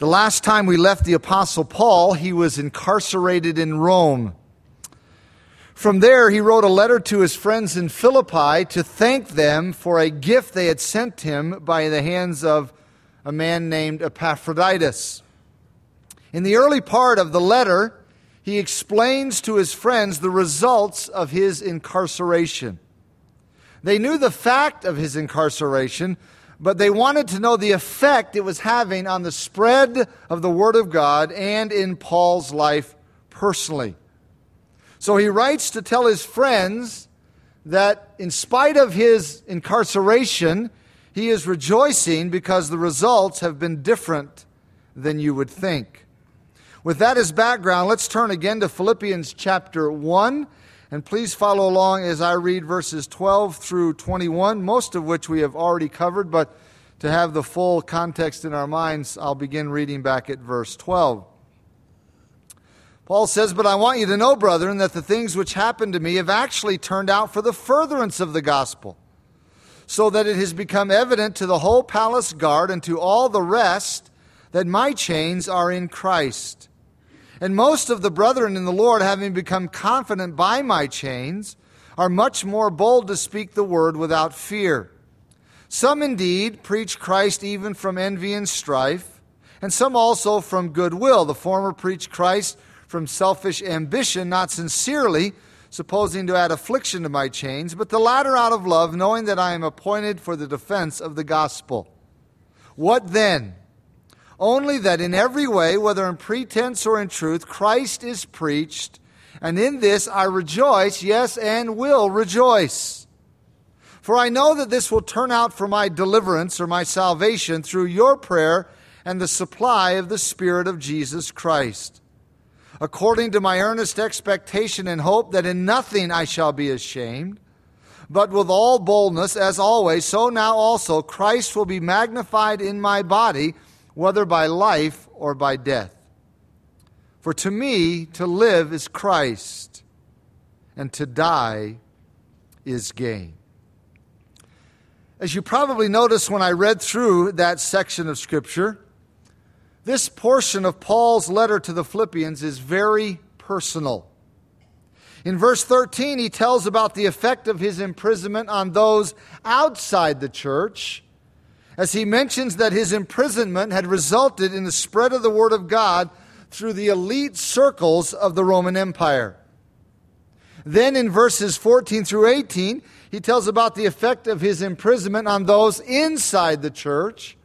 The last time we left the Apostle Paul, he was incarcerated in Rome. From there, he wrote a letter to his friends in Philippi to thank them for a gift they had sent him by the hands of a man named Epaphroditus. In the early part of the letter, he explains to his friends the results of his incarceration. They knew the fact of his incarceration, but they wanted to know the effect it was having on the spread of the Word of God and in Paul's life personally. So he writes to tell his friends that in spite of his incarceration, he is rejoicing because the results have been different than you would think. With that as background, let's turn again to Philippians chapter 1 and please follow along as I read verses 12 through 21, most of which we have already covered, but to have the full context in our minds, I'll begin reading back at verse 12. Paul says, But I want you to know, brethren, that the things which happened to me have actually turned out for the furtherance of the gospel, so that it has become evident to the whole palace guard and to all the rest that my chains are in Christ. And most of the brethren in the Lord, having become confident by my chains, are much more bold to speak the word without fear. Some indeed preach Christ even from envy and strife, and some also from goodwill. The former preach Christ from selfish ambition, not sincerely, supposing to add affliction to my chains, but the latter out of love, knowing that I am appointed for the defense of the gospel. What then? Only that in every way, whether in pretense or in truth, Christ is preached, and in this I rejoice, yes, and will rejoice. For I know that this will turn out for my deliverance or my salvation through your prayer and the supply of the Spirit of Jesus Christ. According to my earnest expectation and hope that in nothing I shall be ashamed, but with all boldness, as always, so now also Christ will be magnified in my body whether by life or by death. For to me, to live is Christ, and to die is gain. As you probably noticed when I read through that section of Scripture, this portion of Paul's letter to the Philippians is very personal. In verse 13, he tells about the effect of his imprisonment on those outside the church as he mentions that his imprisonment had resulted in the spread of the Word of God through the elite circles of the Roman Empire. Then in verses 14 through 18, he tells about the effect of his imprisonment on those inside the church,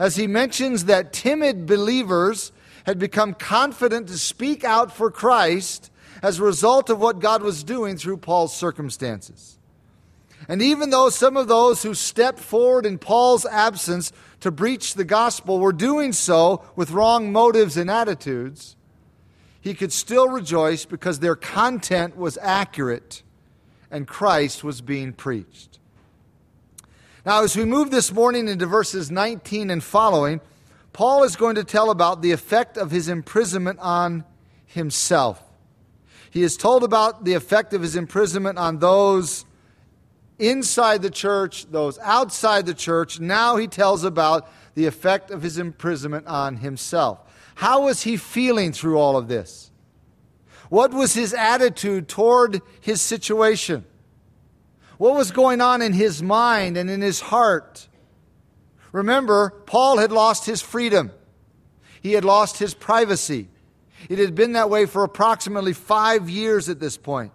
as he mentions that timid believers had become confident to speak out for Christ as a result of what God was doing through Paul's circumstances. And even though some of those who stepped forward in Paul's absence to preach the gospel were doing so with wrong motives and attitudes, he could still rejoice because their content was accurate and Christ was being preached. Now, as we move this morning into verses 19 and following, Paul is going to tell about the effect of his imprisonment on himself. He is told about the effect of his imprisonment on those inside the church, those outside the church. Now he tells about the effect of his imprisonment on himself. How was he feeling through all of this? What was his attitude toward his situation? What was going on in his mind and in his heart? Remember, Paul had lost his freedom. He had lost his privacy. It had been that way for approximately five years at this point.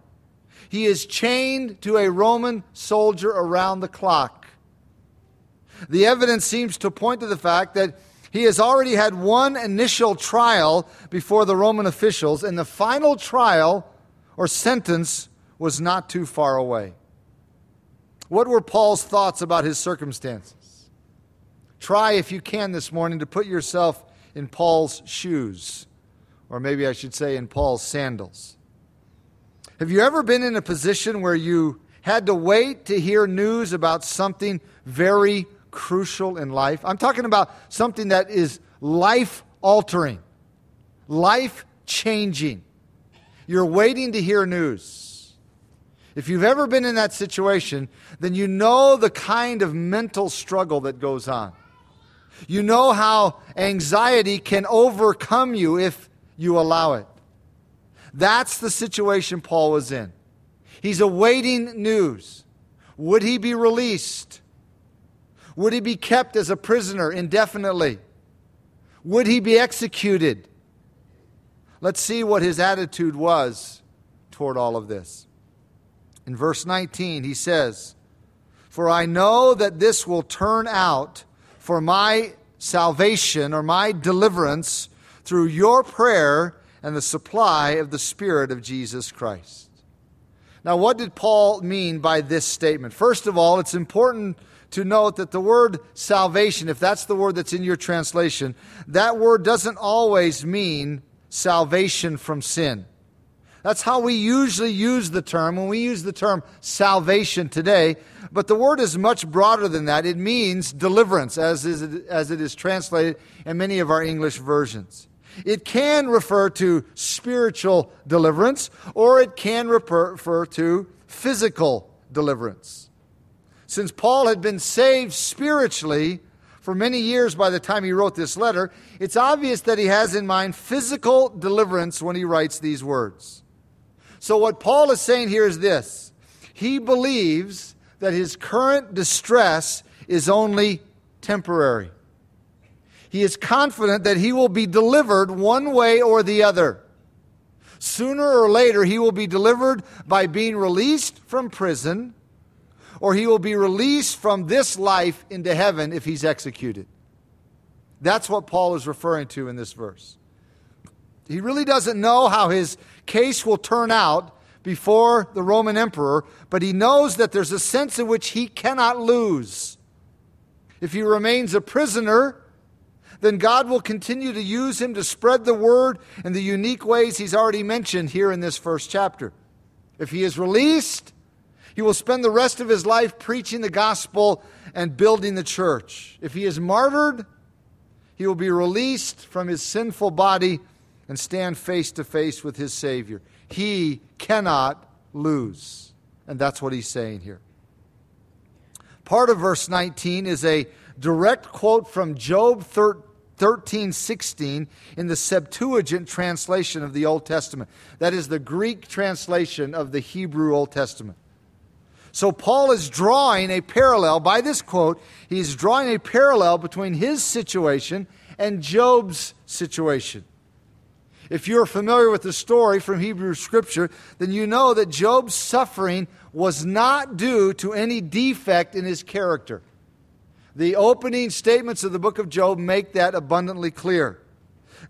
He is chained to a Roman soldier around the clock. The evidence seems to point to the fact that he has already had one initial trial before the Roman officials, and the final trial or sentence was not too far away. What were Paul's thoughts about his circumstances? Try, if you can, this morning to put yourself in Paul's shoes, or maybe I should say in Paul's sandals. Have you ever been in a position where you had to wait to hear news about something very crucial in life? I'm talking about something that is life altering, life changing. You're waiting to hear news. If you've ever been in that situation, then you know the kind of mental struggle that goes on. You know how anxiety can overcome you if you allow it. That's the situation Paul was in. He's awaiting news. Would he be released? Would he be kept as a prisoner indefinitely? Would he be executed? Let's see what his attitude was toward all of this. In verse 19, he says, For I know that this will turn out for my salvation or my deliverance through your prayer and the supply of the Spirit of Jesus Christ. Now, what did Paul mean by this statement? First of all, it's important to note that the word salvation, if that's the word that's in your translation, that word doesn't always mean salvation from sin. That's how we usually use the term when we use the term salvation today. But the word is much broader than that. It means deliverance, as, is, as it is translated in many of our English versions. It can refer to spiritual deliverance, or it can refer to physical deliverance. Since Paul had been saved spiritually for many years by the time he wrote this letter, it's obvious that he has in mind physical deliverance when he writes these words. So, what Paul is saying here is this he believes that his current distress is only temporary. He is confident that he will be delivered one way or the other. Sooner or later, he will be delivered by being released from prison, or he will be released from this life into heaven if he's executed. That's what Paul is referring to in this verse. He really doesn't know how his case will turn out before the Roman emperor, but he knows that there's a sense in which he cannot lose. If he remains a prisoner, then God will continue to use him to spread the word in the unique ways he's already mentioned here in this first chapter. If he is released, he will spend the rest of his life preaching the gospel and building the church. If he is martyred, he will be released from his sinful body and stand face to face with his Savior. He cannot lose. And that's what he's saying here. Part of verse 19 is a direct quote from Job 13 16 in the Septuagint translation of the Old Testament. That is the Greek translation of the Hebrew Old Testament. So Paul is drawing a parallel, by this quote, he's drawing a parallel between his situation and Job's situation. If you're familiar with the story from Hebrew Scripture, then you know that Job's suffering was not due to any defect in his character. The opening statements of the book of Job make that abundantly clear.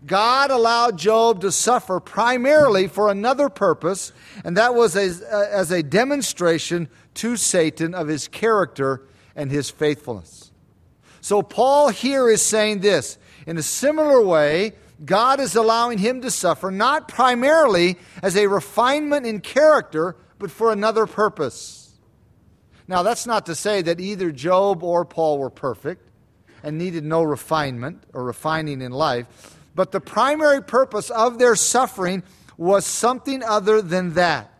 God allowed Job to suffer primarily for another purpose, and that was as, uh, as a demonstration to Satan of his character and his faithfulness. So, Paul here is saying this in a similar way, God is allowing him to suffer not primarily as a refinement in character, but for another purpose. Now, that's not to say that either Job or Paul were perfect and needed no refinement or refining in life, but the primary purpose of their suffering was something other than that.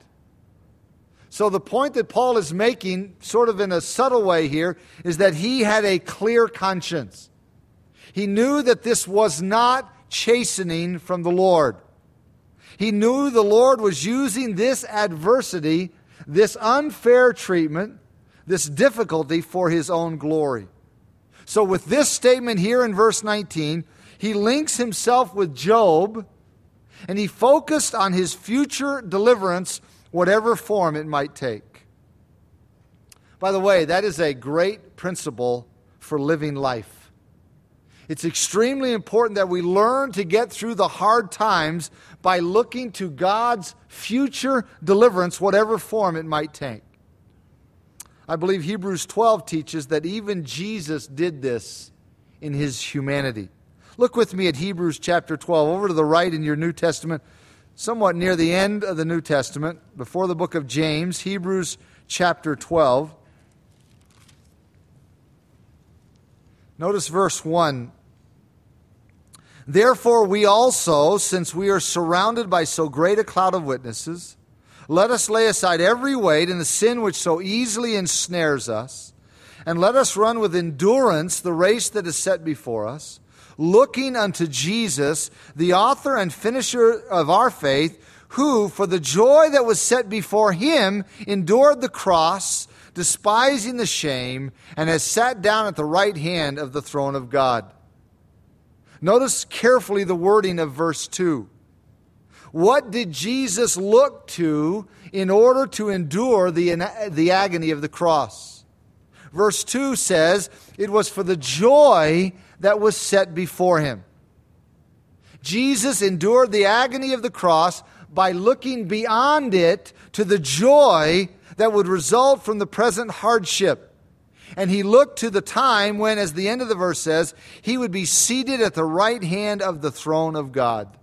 So, the point that Paul is making, sort of in a subtle way here, is that he had a clear conscience. He knew that this was not chastening from the Lord. He knew the Lord was using this adversity, this unfair treatment, this difficulty for his own glory. So, with this statement here in verse 19, he links himself with Job and he focused on his future deliverance, whatever form it might take. By the way, that is a great principle for living life. It's extremely important that we learn to get through the hard times by looking to God's future deliverance, whatever form it might take. I believe Hebrews 12 teaches that even Jesus did this in his humanity. Look with me at Hebrews chapter 12, over to the right in your New Testament, somewhat near the end of the New Testament, before the book of James, Hebrews chapter 12. Notice verse 1. Therefore, we also, since we are surrounded by so great a cloud of witnesses, let us lay aside every weight and the sin which so easily ensnares us, And let us run with endurance the race that is set before us, looking unto Jesus, the author and finisher of our faith, who, for the joy that was set before him, endured the cross, despising the shame, and has sat down at the right hand of the throne of God. Notice carefully the wording of verse 2. What did Jesus look to in order to endure the, the agony of the cross? Verse 2 says, It was for the joy that was set before him. Jesus endured the agony of the cross by looking beyond it to the joy that would result from the present hardship. And he looked to the time when, as the end of the verse says, he would be seated at the right hand of the throne of God.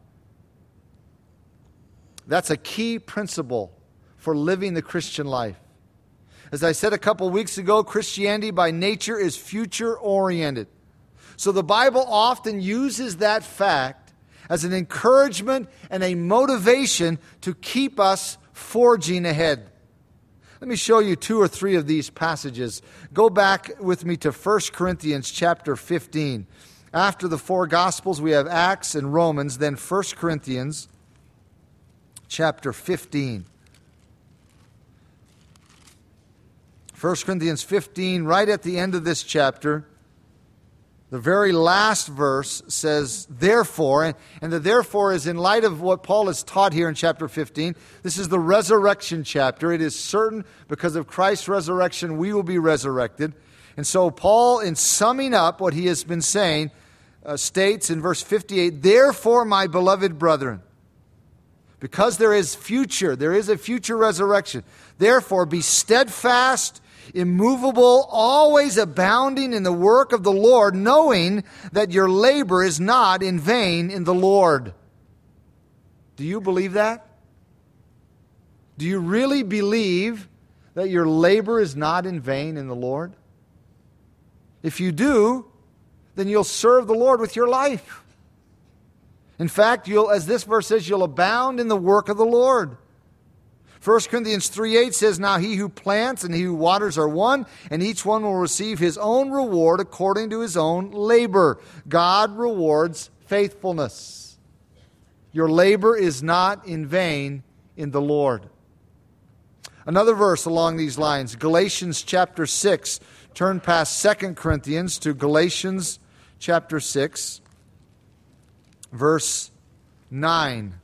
That's a key principle for living the Christian life. As I said a couple weeks ago, Christianity by nature is future oriented. So the Bible often uses that fact as an encouragement and a motivation to keep us forging ahead. Let me show you two or three of these passages. Go back with me to 1 Corinthians chapter 15. After the four Gospels, we have Acts and Romans, then 1 Corinthians chapter 15. 1 Corinthians 15, right at the end of this chapter, the very last verse says, therefore, and, and the therefore is in light of what Paul has taught here in chapter 15. This is the resurrection chapter. It is certain because of Christ's resurrection, we will be resurrected. And so, Paul, in summing up what he has been saying, uh, states in verse 58 Therefore, my beloved brethren, because there is future, there is a future resurrection, therefore be steadfast immovable, always abounding in the work of the Lord, knowing that your labor is not in vain in the Lord. Do you believe that? Do you really believe that your labor is not in vain in the Lord? If you do, then you'll serve the Lord with your life. In fact, you'll, as this verse says, you'll abound in the work of the Lord. 1 Corinthians 3 8 says, Now he who plants and he who waters are one, and each one will receive his own reward according to his own labor. God rewards faithfulness. Your labor is not in vain in the Lord. Another verse along these lines, Galatians chapter 6. Turn past 2 Corinthians to Galatians chapter 6, verse 9.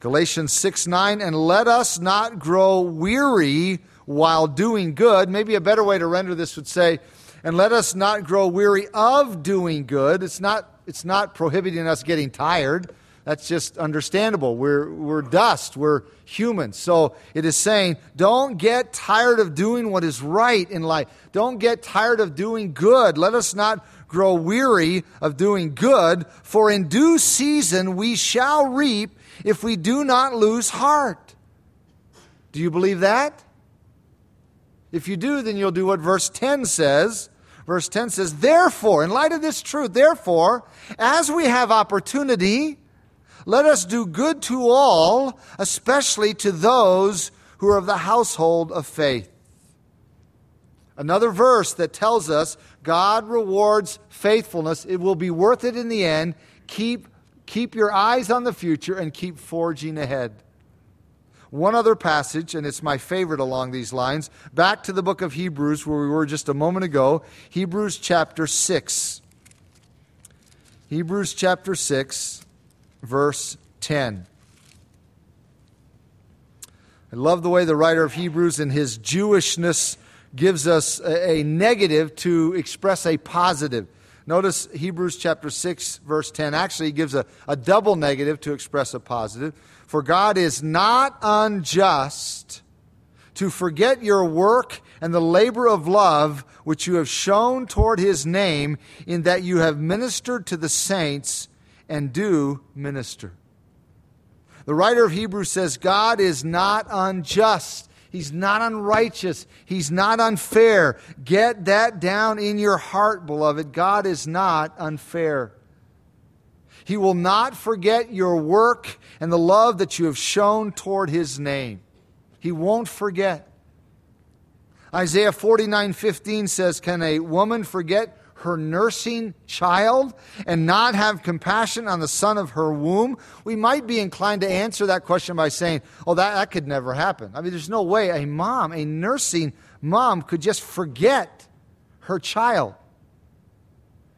Galatians 6 9, and let us not grow weary while doing good. Maybe a better way to render this would say, and let us not grow weary of doing good. It's not, it's not prohibiting us getting tired. That's just understandable. We're, we're dust, we're humans. So it is saying, don't get tired of doing what is right in life. Don't get tired of doing good. Let us not grow weary of doing good, for in due season we shall reap if we do not lose heart. Do you believe that? If you do, then you'll do what verse 10 says. Verse 10 says, Therefore, in light of this truth, therefore, as we have opportunity, let us do good to all, especially to those who are of the household of faith. Another verse that tells us God rewards faithfulness. It will be worth it in the end. Keep Keep your eyes on the future and keep forging ahead. One other passage, and it's my favorite along these lines, back to the book of Hebrews, where we were just a moment ago, Hebrews chapter 6. Hebrews chapter 6, verse 10. I love the way the writer of Hebrews, in his Jewishness, gives us a, negative to express a positive. Notice Hebrews chapter 6, verse 10 actually gives a, a double negative to express a positive. For God is not unjust to forget your work and the labor of love which you have shown toward his name, in that you have ministered to the saints and do minister. The writer of Hebrews says God is not unjust He's not unrighteous. He's not unfair. Get that down in your heart, beloved. God is not unfair. He will not forget your work and the love that you have shown toward His name. He won't forget. Isaiah 49 15 says, Can a woman forget her nursing child and not have compassion on the son of her womb? We might be inclined to answer that question by saying, Oh, that, that could never happen. I mean, there's no way a mom, a nursing mom, could just forget her child.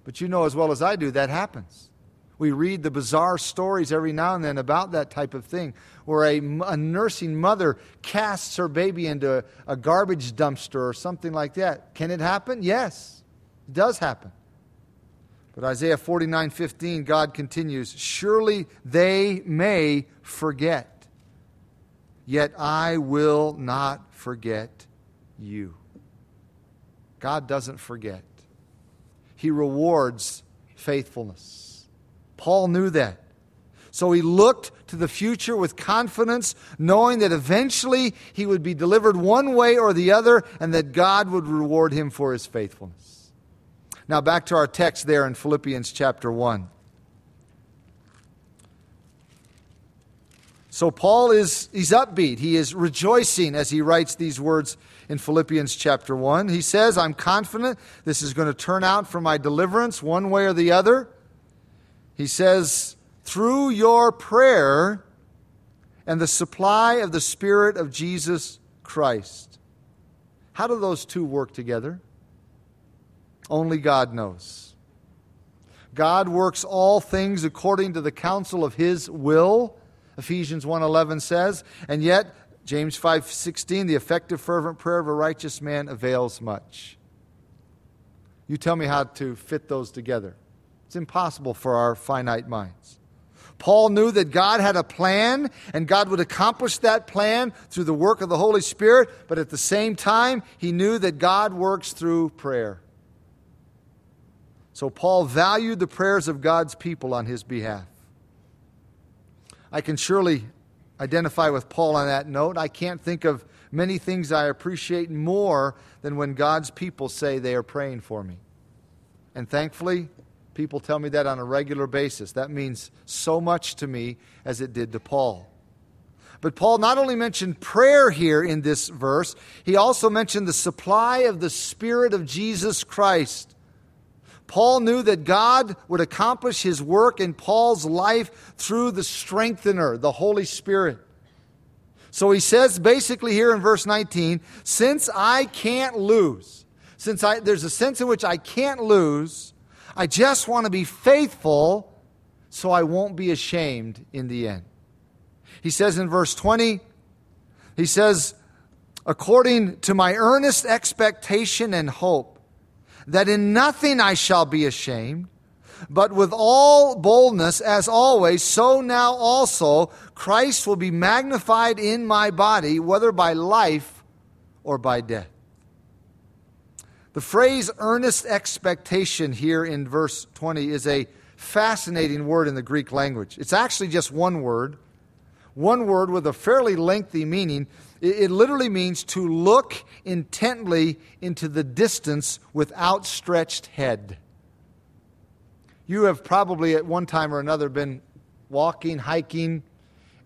But you know as well as I do, that happens. We read the bizarre stories every now and then about that type of thing, where a, a nursing mother casts her baby into a, a garbage dumpster or something like that. Can it happen? Yes, it does happen. But Isaiah 49 15, God continues, Surely they may forget, yet I will not forget you. God doesn't forget, He rewards faithfulness. Paul knew that. So he looked to the future with confidence, knowing that eventually he would be delivered one way or the other and that God would reward him for his faithfulness. Now, back to our text there in Philippians chapter 1. So Paul is he's upbeat. He is rejoicing as he writes these words in Philippians chapter 1. He says, "I'm confident this is going to turn out for my deliverance one way or the other." He says, through your prayer and the supply of the Spirit of Jesus Christ. How do those two work together? Only God knows. God works all things according to the counsel of his will, Ephesians 1:11 says, and yet James 5:16 the effective fervent prayer of a righteous man avails much. You tell me how to fit those together. It's impossible for our finite minds. Paul knew that God had a plan and God would accomplish that plan through the work of the Holy Spirit, but at the same time, he knew that God works through prayer. So Paul valued the prayers of God's people on his behalf. I can surely identify with Paul on that note. I can't think of many things I appreciate more than when God's people say they are praying for me. And thankfully, People tell me that on a regular basis. That means so much to me as it did to Paul. But Paul not only mentioned prayer here in this verse, he also mentioned the supply of the Spirit of Jesus Christ. Paul knew that God would accomplish his work in Paul's life through the strengthener, the Holy Spirit. So he says basically here in verse 19, since I can't lose, since I, there's a sense in which I can't lose, I just want to be faithful so I won't be ashamed in the end. He says in verse 20, he says, according to my earnest expectation and hope, that in nothing I shall be ashamed, but with all boldness, as always, so now also Christ will be magnified in my body, whether by life or by death. The phrase earnest expectation here in verse 20 is a fascinating word in the Greek language. It's actually just one word, one word with a fairly lengthy meaning. It, literally means to look intently into the distance with outstretched head. You have probably at one time or another been walking, hiking,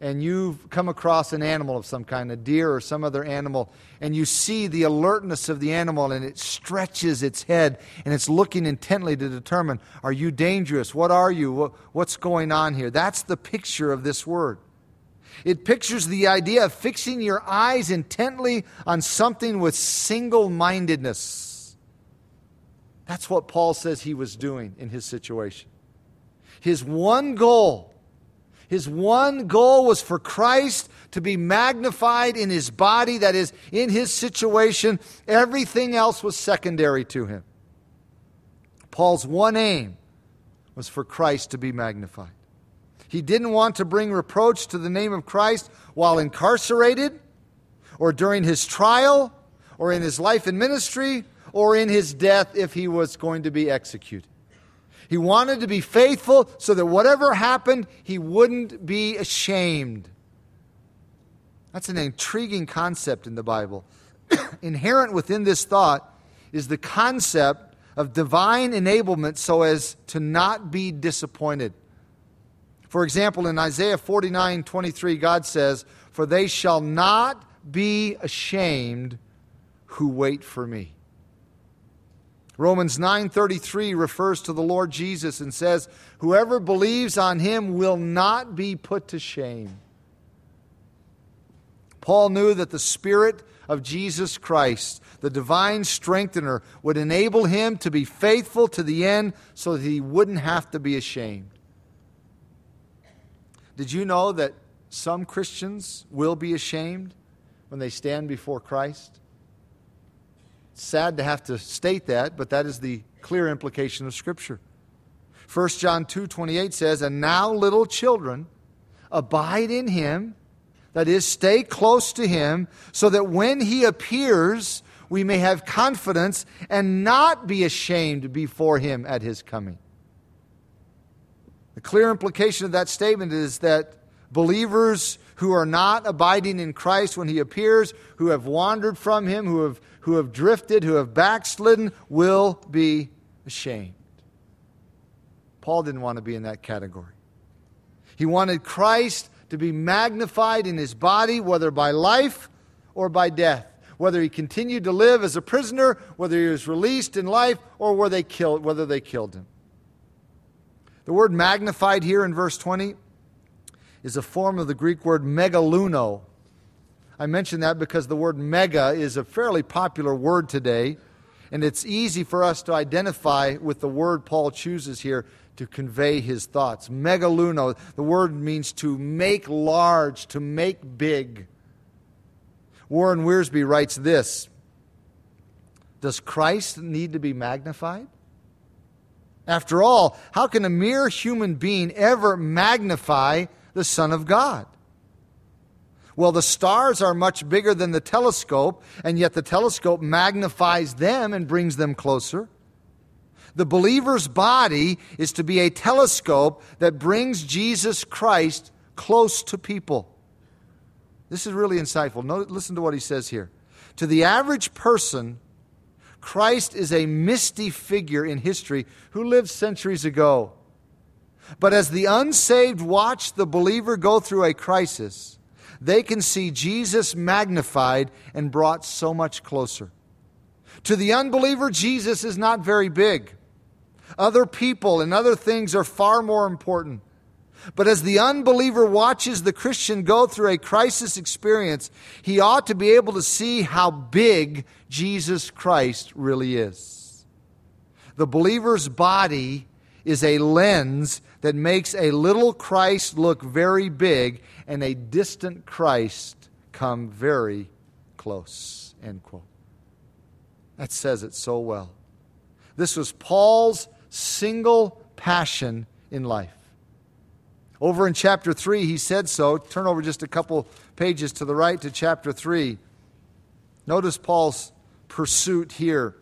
and you've come across an animal of some kind, a deer or some other animal, and you see the alertness of the animal and it stretches its head and it's looking intently to determine are you dangerous? What are you? What's going on here? That's the picture of this word. It pictures the idea of fixing your eyes intently on something with single mindedness. That's what Paul says he was doing in his situation. His one goal his one goal was for Christ to be magnified in his body, that is, in his situation. Everything else was secondary to him. Paul's one aim was for Christ to be magnified. He didn't want to bring reproach to the name of Christ while incarcerated, or during his trial, or in his life and ministry, or in his death if he was going to be executed. He wanted to be faithful so that whatever happened, he wouldn't be ashamed. That's an intriguing concept in the Bible. Inherent within this thought is the concept of divine enablement so as to not be disappointed. For example, in Isaiah 49 23, God says, For they shall not be ashamed who wait for me. Romans 9:33 refers to the Lord Jesus and says, "Whoever believes on him will not be put to shame." Paul knew that the spirit of Jesus Christ, the divine strengthener, would enable him to be faithful to the end so that he wouldn't have to be ashamed. Did you know that some Christians will be ashamed when they stand before Christ? It's sad to have to state that, but that is the clear implication of Scripture. 1 John 2 28 says, And now, little children, abide in him, that is, stay close to him, so that when he appears, we may have confidence and not be ashamed before him at his coming. The clear implication of that statement is that believers who are not abiding in Christ when he appears, who have wandered from him, who have who have drifted, who have backslidden, will be ashamed. Paul didn't want to be in that category. He wanted Christ to be magnified in his body, whether by life or by death. Whether he continued to live as a prisoner, whether he was released in life, or whether they killed, whether they killed him. The word magnified here in verse 20 is a form of the Greek word megaluno, I mention that because the word mega is a fairly popular word today, and it's easy for us to identify with the word Paul chooses here to convey his thoughts. Megaluno, the word means to make large, to make big. Warren Wiersbe writes this Does Christ need to be magnified? After all, how can a mere human being ever magnify the Son of God? Well, the stars are much bigger than the telescope, and yet the telescope magnifies them and brings them closer. The believer's body is to be a telescope that brings Jesus Christ close to people. This is really insightful. Listen to what he says here. To the average person, Christ is a misty figure in history who lived centuries ago. But as the unsaved watch the believer go through a crisis, they can see Jesus magnified and brought so much closer. To the unbeliever, Jesus is not very big. Other people and other things are far more important. But as the unbeliever watches the Christian go through a crisis experience, he ought to be able to see how big Jesus Christ really is. The believer's body is a lens that makes a little Christ look very big and a distant Christ come very close. End quote. That says it so well. This was Paul's single passion in life. Over in chapter 3, he said so. Turn over just a couple pages to the right to chapter 3. Notice Paul's pursuit here.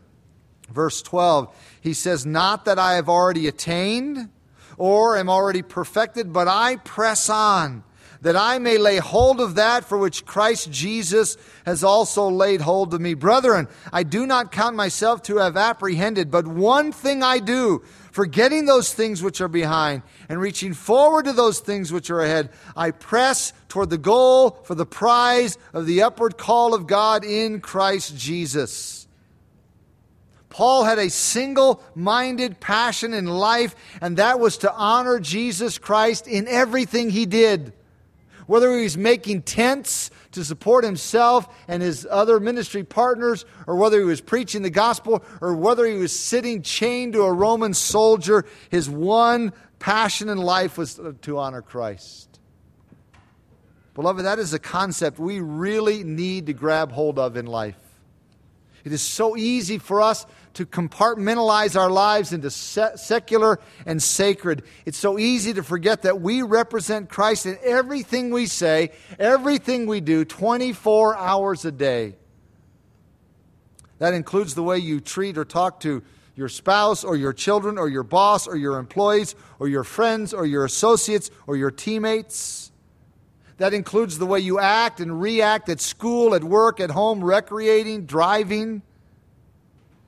Verse 12, he says, Not that I have already attained or am already perfected, but I press on that I may lay hold of that for which Christ Jesus has also laid hold of me. Brethren, I do not count myself to have apprehended, but one thing I do, forgetting those things which are behind and reaching forward to those things which are ahead, I press toward the goal for the prize of the upward call of God in Christ Jesus. Paul had a single minded passion in life, and that was to honor Jesus Christ in everything he did whether he was making tents to support himself and his other ministry partners, or whether he was preaching the gospel, or whether he was sitting chained to a Roman soldier, his one passion in life was to honor Christ. Beloved, that is a concept we really need to grab hold of in life. It is so easy for us to compartmentalize our lives into secular and sacred. It's so easy to forget that we represent Christ in everything we say, everything we do, 24 hours a day. That includes the way you treat or talk to your spouse or your children or your boss or your employees or your friends or your associates or your teammates. That includes the way you act and react at school, at work, at home, recreating, driving.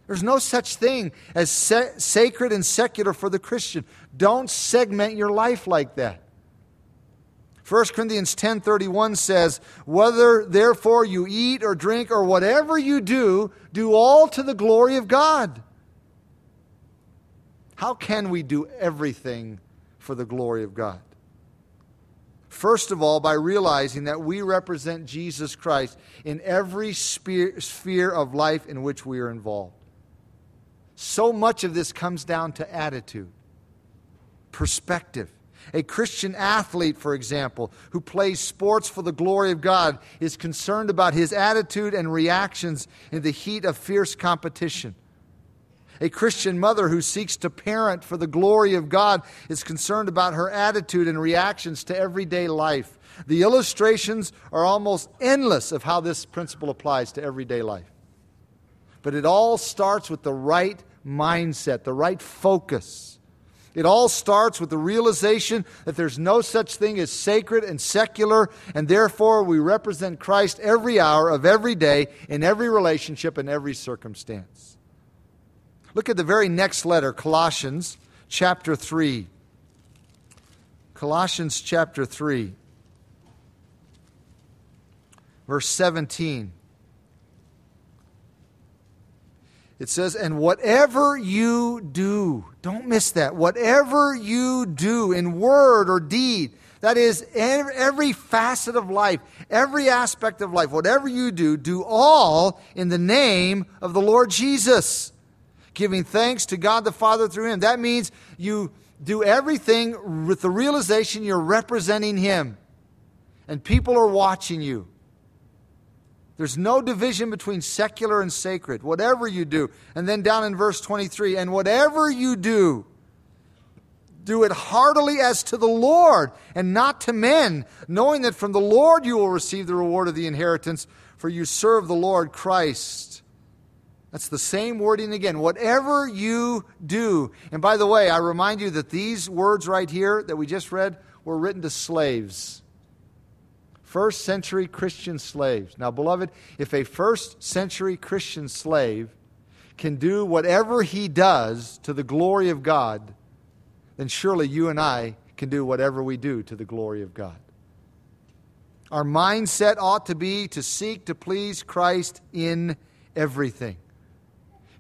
There's no such thing as sa- sacred and secular for the Christian. Don't segment your life like that. 1 Corinthians 10:31 says, "Whether therefore you eat or drink or whatever you do, do all to the glory of God." How can we do everything for the glory of God? First of all, by realizing that we represent Jesus Christ in every sphere of life in which we are involved. So much of this comes down to attitude, perspective. A Christian athlete, for example, who plays sports for the glory of God, is concerned about his attitude and reactions in the heat of fierce competition. A Christian mother who seeks to parent for the glory of God is concerned about her attitude and reactions to everyday life. The illustrations are almost endless of how this principle applies to everyday life. But it all starts with the right mindset, the right focus. It all starts with the realization that there's no such thing as sacred and secular, and therefore we represent Christ every hour of every day, in every relationship, in every circumstance. Look at the very next letter, Colossians chapter 3. Colossians chapter 3, verse 17. It says, and whatever you do, don't miss that. Whatever you do in word or deed, that is, every facet of life, every aspect of life, whatever you do, do all in the name of the Lord Jesus, giving thanks to God the Father through Him. That means you do everything with the realization you're representing Him, and people are watching you. There's no division between secular and sacred, whatever you do. And then down in verse 23, and whatever you do, do it heartily as to the Lord and not to men, knowing that from the Lord you will receive the reward of the inheritance, for you serve the Lord Christ. That's the same wording again. Whatever you do. And by the way, I remind you that these words right here that we just read were written to slaves first century Christian slaves. Now, beloved, if a first century Christian slave can do whatever he does to the glory of God, then surely you and I can do whatever we do to the glory of God. Our mindset ought to be to seek to please Christ in everything.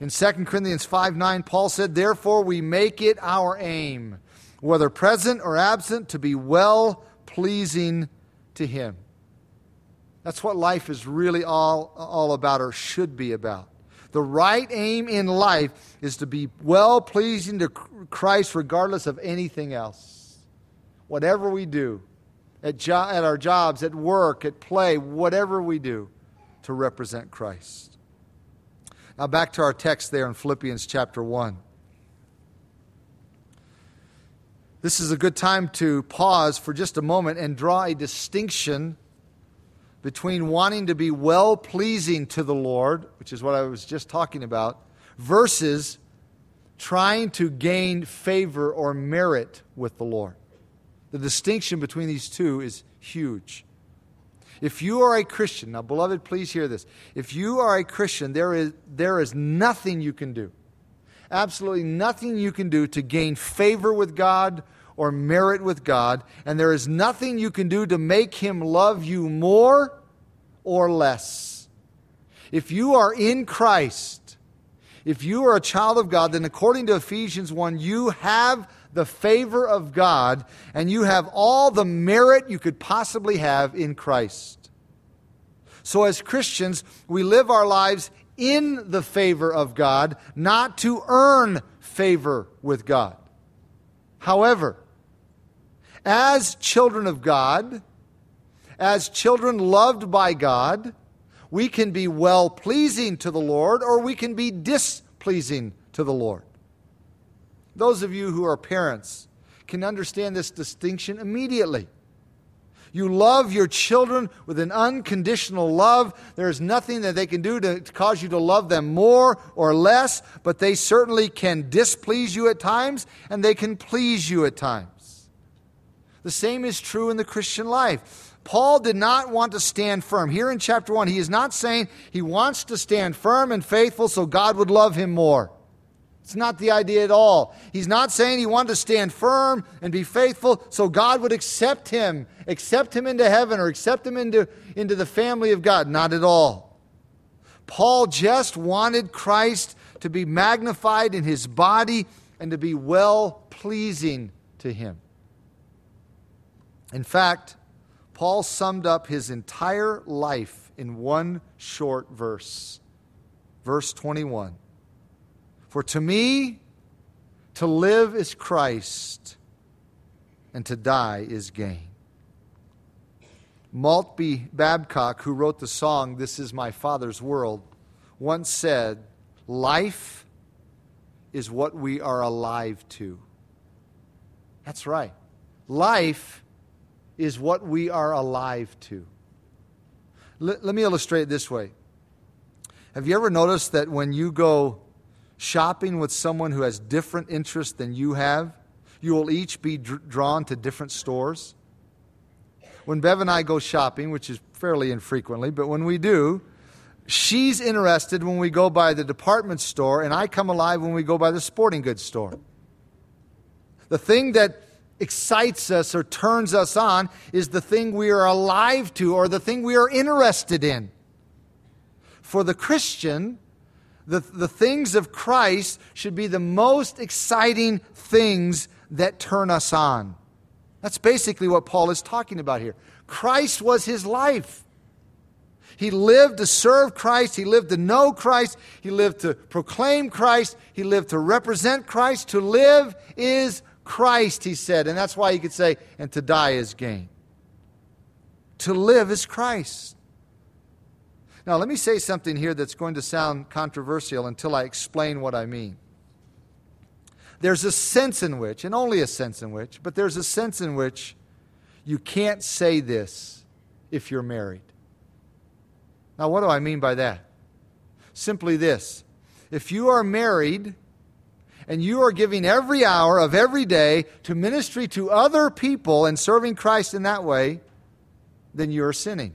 In 2 Corinthians 5 9, Paul said, Therefore we make it our aim, whether present or absent, to be well pleasing to Him. That's what life is really all, all about or should be about. The right aim in life is to be well pleasing to Christ regardless of anything else. Whatever we do, at, jo- at our jobs, at work, at play, whatever we do, to represent Christ. Now, back to our text there in Philippians chapter 1. This is a good time to pause for just a moment and draw a distinction between wanting to be well pleasing to the Lord, which is what I was just talking about, versus trying to gain favor or merit with the Lord. The distinction between these two is huge. If you are a Christian, now, beloved, please hear this. If you are a Christian, there is, there is nothing you can do, absolutely nothing you can do to gain favor with God or merit with God, and there is nothing you can do to make Him love you more or less. If you are in Christ, if you are a child of God, then according to Ephesians 1, you have the favor of God and you have all the merit you could possibly have in Christ. So, as Christians, we live our lives in the favor of God, not to earn favor with God. However, as children of God, as children loved by God, we can be well pleasing to the Lord or we can be displeasing to the Lord. Those of you who are parents can understand this distinction immediately. You love your children with an unconditional love. There is nothing that they can do to, cause you to love them more or less, but they certainly can displease you at times and they can please you at times. The same is true in the Christian life. Paul did not want to stand firm. Here in chapter 1, he is not saying he wants to stand firm and faithful so God would love him more. It's not the idea at all. He's not saying he wanted to stand firm and be faithful so God would accept him, accept him into heaven, or accept him into, into the family of God. Not at all. Paul just wanted Christ to be magnified in his body and to be well pleasing to him. In fact, Paul summed up his entire life in one short verse. Verse 21. For to me, to live is Christ, and to die is gain. Maltbie Babcock, who wrote the song, This Is My Father's World, once said, Life is what we are alive to. That's right. Life is what we are alive to. L- let me illustrate this way. Have you ever noticed that when you go shopping with someone who has different interests than you have, you will each be dr- drawn to different stores. When Bev and I go shopping, which is fairly infrequently, but when we do, she's interested when we go by the department store, and I come alive when we go by the sporting goods store. The thing that excites us or turns us on is the thing we are alive to or the thing we are interested in. For the Christian, the, the things of Christ should be the most exciting things that turn us on. That's basically what Paul is talking about here. Christ was his life. He lived to serve Christ. He lived to know Christ. He lived to proclaim Christ. He lived to represent Christ. To live is Christ, he said. And that's why he could say, and to die is gain. To live is Christ. Now, let me say something here that's going to sound controversial until I explain what I mean. There's a sense in which, and only a sense in which, but there's a sense in which you can't say this if you're married. Now, what do I mean by that? Simply this if you are married and you are giving every hour of every day to ministry to other people and serving Christ in that way, then you are sinning.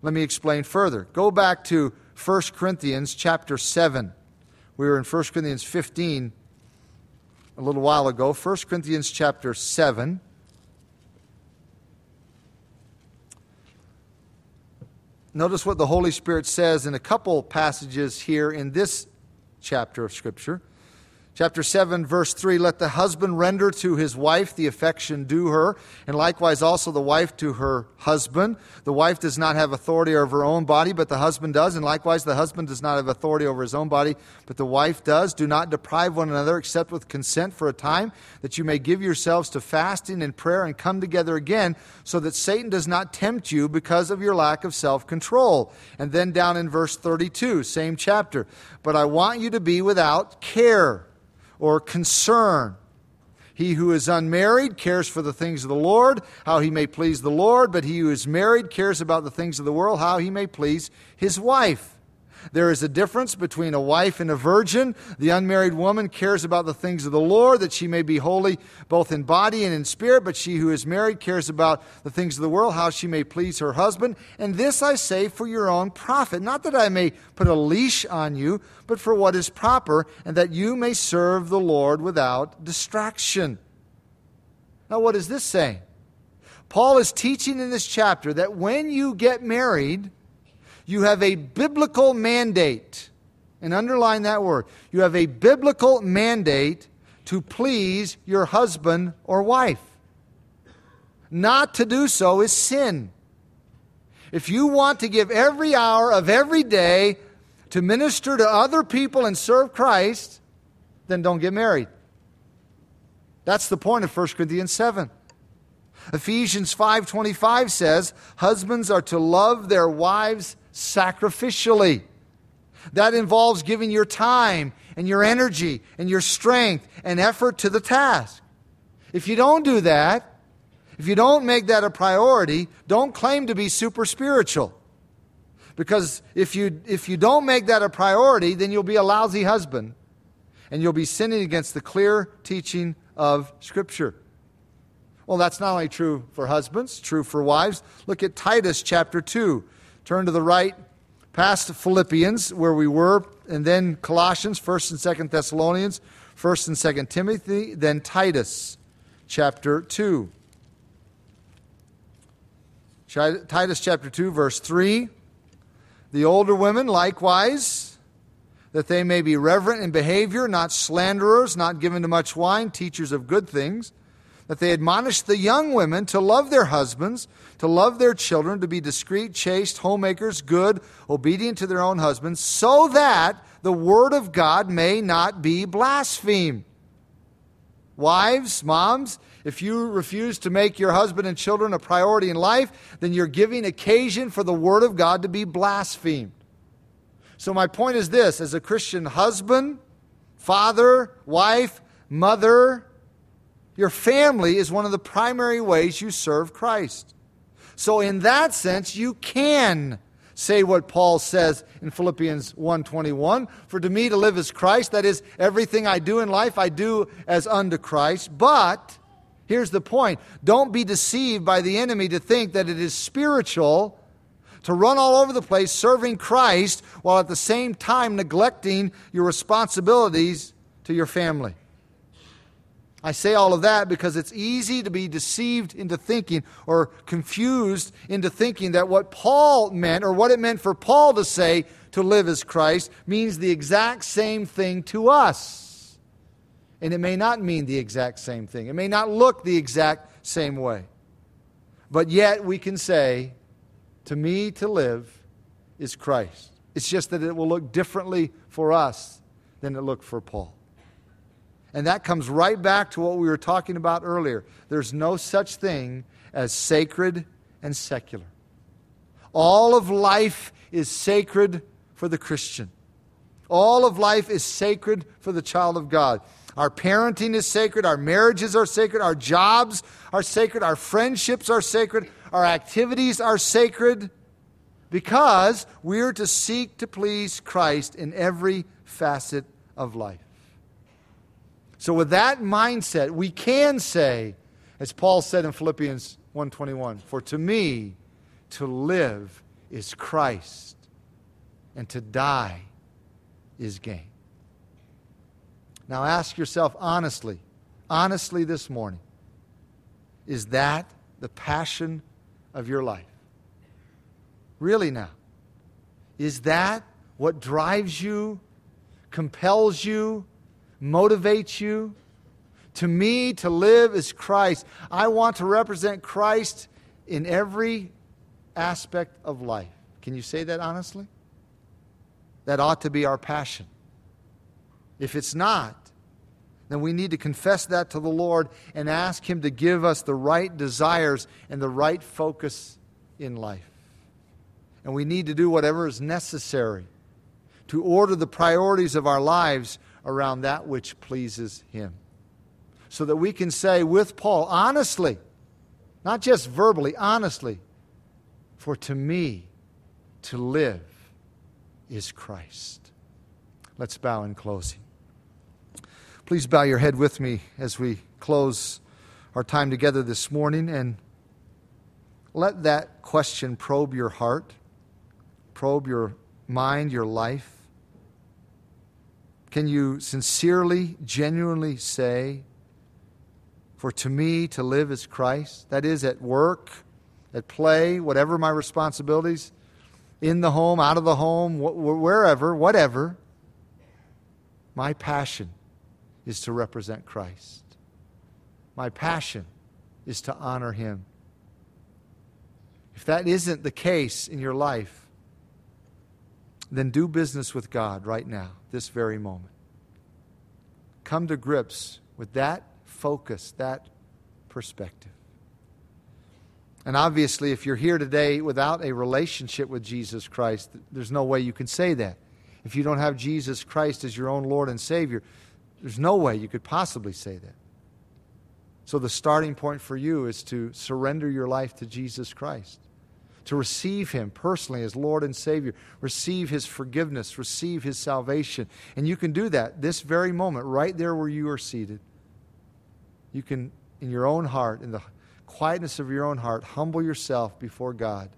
Let me explain further. Go back to 1 Corinthians chapter 7. We were in 1 Corinthians 15 a little while ago. 1 Corinthians chapter 7. Notice what the Holy Spirit says in a couple passages here in this chapter of Scripture. Chapter 7, verse 3 Let the husband render to his wife the affection due her, and likewise also the wife to her husband. The wife does not have authority over her own body, but the husband does, and likewise the husband does not have authority over his own body, but the wife does. Do not deprive one another except with consent for a time, that you may give yourselves to fasting and prayer and come together again, so that Satan does not tempt you because of your lack of self control. And then down in verse 32, same chapter. But I want you to be without care or concern. He who is unmarried cares for the things of the Lord, how he may please the Lord, but he who is married cares about the things of the world, how he may please his wife. There is a difference between a wife and a virgin. The unmarried woman cares about the things of the Lord, that she may be holy both in body and in spirit, but she who is married cares about the things of the world, how she may please her husband. And this I say for your own profit, not that I may put a leash on you, but for what is proper, and that you may serve the Lord without distraction. Now, what is this saying? Paul is teaching in this chapter that when you get married, you have a biblical mandate. And underline that word. You have a biblical mandate to please your husband or wife. Not to do so is sin. If you want to give every hour of every day to minister to other people and serve Christ, then don't get married. That's the point of 1 Corinthians 7. Ephesians 5:25 says, "Husbands are to love their wives sacrificially. That involves giving your time and your energy and your strength and effort to the task. If you don't do that, if you don't make that a priority, don't claim to be super spiritual. Because if you, if you don't make that a priority, then you'll be a lousy husband and you'll be sinning against the clear teaching of Scripture. Well, that's not only true for husbands, true for wives. Look at Titus chapter 2, Turn to the right past Philippians, where we were and then Colossians, 1st and 2nd Thessalonians, 1st and 2nd Timothy, then Titus chapter 2. Titus chapter 2, verse 3. The older women likewise, that they may be reverent in behavior, not slanderers, not given to much wine, teachers of good things, that they admonish the young women to love their husbands, to love their children, to be discreet, chaste, homemakers, good, obedient to their own husbands, so that the word of God may not be blasphemed. Wives, moms, if you refuse to make your husband and children a priority in life, then you're giving occasion for the word of God to be blasphemed. So, my point is this as a Christian husband, father, wife, mother, your family is one of the primary ways you serve Christ. So, in that sense, you can say what Paul says in Philippians 1:21, for to me to live is Christ, that is everything I do in life I do as unto Christ. But here's the point, don't be deceived by the enemy to think that it is spiritual to run all over the place serving Christ while at the same time neglecting your responsibilities to your family. I say all of that because it's easy to be deceived into thinking or confused into thinking that what Paul meant or what it meant for Paul to say to live as Christ means the exact same thing to us. And it may not mean the exact same thing, it may not look the exact same way. But yet we can say, to me to live is Christ. It's just that it will look differently for us than it looked for Paul. And that comes right back to what we were talking about earlier. There's no such thing as sacred and secular. All of life is sacred for the Christian. All of life is sacred for the child of God. Our parenting is sacred, our marriages are sacred, our jobs are sacred, our friendships are sacred, our activities are sacred because we're to seek to please Christ in every facet of life. So with that mindset, we can say, as Paul said in Philippians 1:21, "For to me to live is Christ, and to die is gain." Now ask yourself honestly, honestly this morning, is that the passion of your life? Really now? Is that what drives you, compels you, motivates you. To me, to live is Christ. I want to represent Christ in every aspect of life. Can you say that honestly? That ought to be our passion. If it's not, then we need to confess that to the Lord and ask Him to give us the right desires and the right focus in life. And we need to do whatever is necessary to order the priorities of our lives around that which pleases Him. So that we can say with Paul, honestly, not just verbally, honestly, for to me to live is Christ. Let's bow in closing. Please bow your head with me as we close our time together this morning and let that question probe your heart, probe your mind, your life. Can you sincerely, genuinely say, For to me to live is Christ? That is, at work, at play, whatever my responsibilities, in the home, out of the home, wherever, whatever. My passion is to represent Christ. My passion is to honor Him. If that isn't the case in your life, then do business with God right now, this very moment. Come to grips with that focus, that perspective. And obviously, if you're here today without a relationship with Jesus Christ, there's no way you can say that. If you don't have Jesus Christ as your own Lord and Savior, there's no way you could possibly say that. So, the starting point for you is to surrender your life to Jesus Christ to receive Him personally as Lord and Savior, receive His forgiveness, receive His salvation. And you can do that this very moment, right there where you are seated. You can, in your own heart, in the quietness of your own heart, humble yourself before God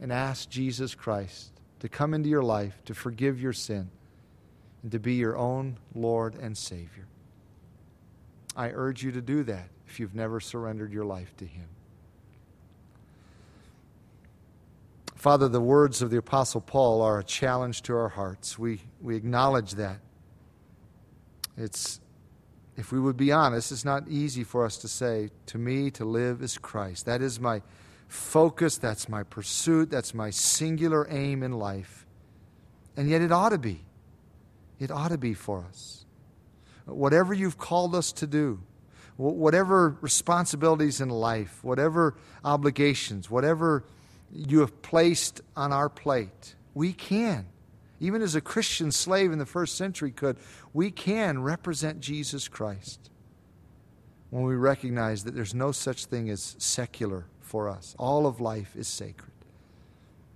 and ask Jesus Christ to come into your life, to forgive your sin, and to be your own Lord and Savior. I urge you to do that if you've never surrendered your life to Him. Father, the words of the Apostle Paul are a challenge to our hearts. We, we acknowledge that. It's, if we would be honest, it's not easy for us to say, To me, to live is Christ. That is my focus, that's my pursuit, that's my singular aim in life. And yet it ought to be. It ought to be for us. Whatever you've called us to do, whatever responsibilities in life, whatever obligations, whatever you have placed on our plate, we can. Even as a Christian slave in the first century could, we can represent Jesus Christ when we recognize that there's no such thing as secular for us. All of life is sacred.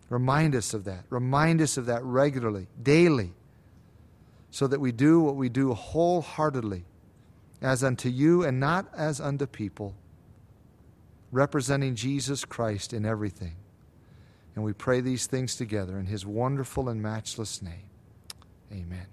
Remind us of that. Remind us of that regularly, daily, so that we do what we do wholeheartedly, as unto you and not as unto people, representing Jesus Christ in everything. And we pray these things together in his wonderful and matchless name. Amen.